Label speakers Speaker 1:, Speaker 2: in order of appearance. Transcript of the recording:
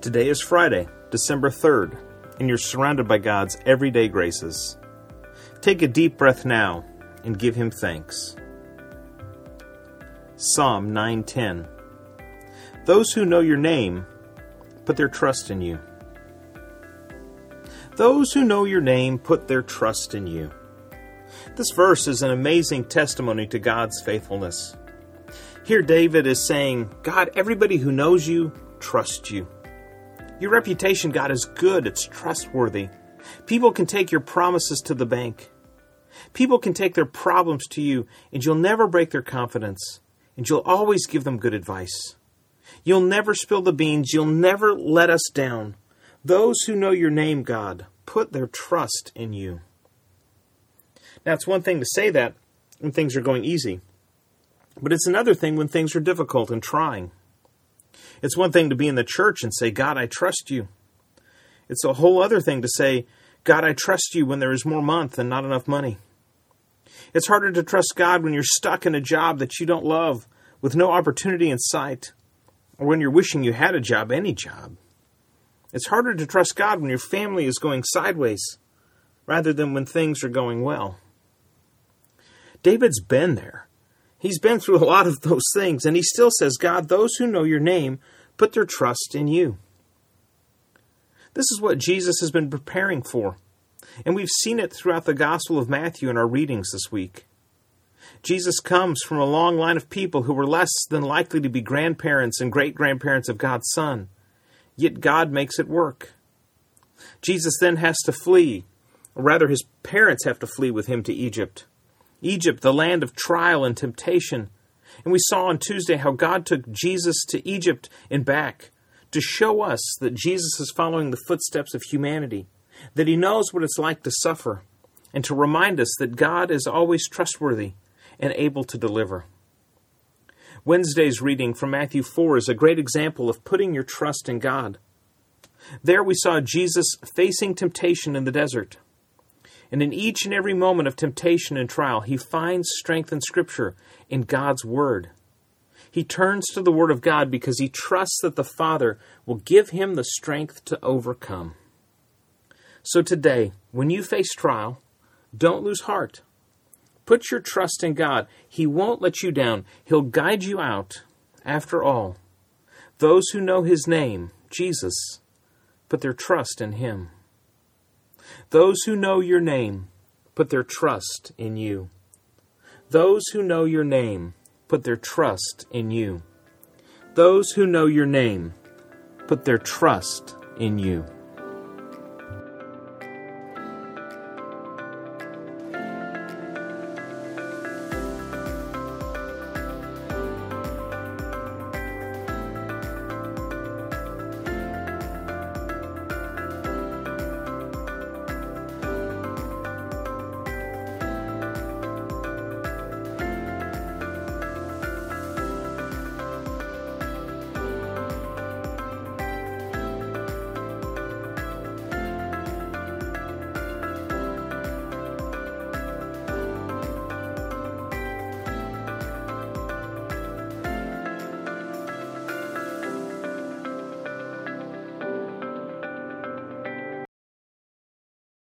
Speaker 1: Today is Friday, December 3rd, and you're surrounded by God's everyday graces. Take a deep breath now and give him thanks. Psalm 9:10 Those who know your name put their trust in you. Those who know your name put their trust in you. This verse is an amazing testimony to God's faithfulness. Here, David is saying, God, everybody who knows you trusts you. Your reputation, God, is good, it's trustworthy. People can take your promises to the bank. People can take their problems to you, and you'll never break their confidence, and you'll always give them good advice. You'll never spill the beans, you'll never let us down. Those who know your name, God, put their trust in you. Now, it's one thing to say that when things are going easy, but it's another thing when things are difficult and trying. It's one thing to be in the church and say, God, I trust you. It's a whole other thing to say, God, I trust you when there is more month and not enough money. It's harder to trust God when you're stuck in a job that you don't love with no opportunity in sight, or when you're wishing you had a job, any job. It's harder to trust God when your family is going sideways rather than when things are going well. David's been there. He's been through a lot of those things, and he still says, God, those who know your name put their trust in you. This is what Jesus has been preparing for, and we've seen it throughout the Gospel of Matthew in our readings this week. Jesus comes from a long line of people who were less than likely to be grandparents and great grandparents of God's Son, yet God makes it work. Jesus then has to flee, or rather, his parents have to flee with him to Egypt. Egypt, the land of trial and temptation. And we saw on Tuesday how God took Jesus to Egypt and back to show us that Jesus is following the footsteps of humanity, that he knows what it's like to suffer, and to remind us that God is always trustworthy and able to deliver. Wednesday's reading from Matthew 4 is a great example of putting your trust in God. There we saw Jesus facing temptation in the desert. And in each and every moment of temptation and trial, he finds strength in Scripture, in God's Word. He turns to the Word of God because he trusts that the Father will give him the strength to overcome. So today, when you face trial, don't lose heart. Put your trust in God. He won't let you down, He'll guide you out. After all, those who know His name, Jesus, put their trust in Him. Those who know your name put their trust in you. Those who know your name put their trust in you. Those who know your name put their trust in you.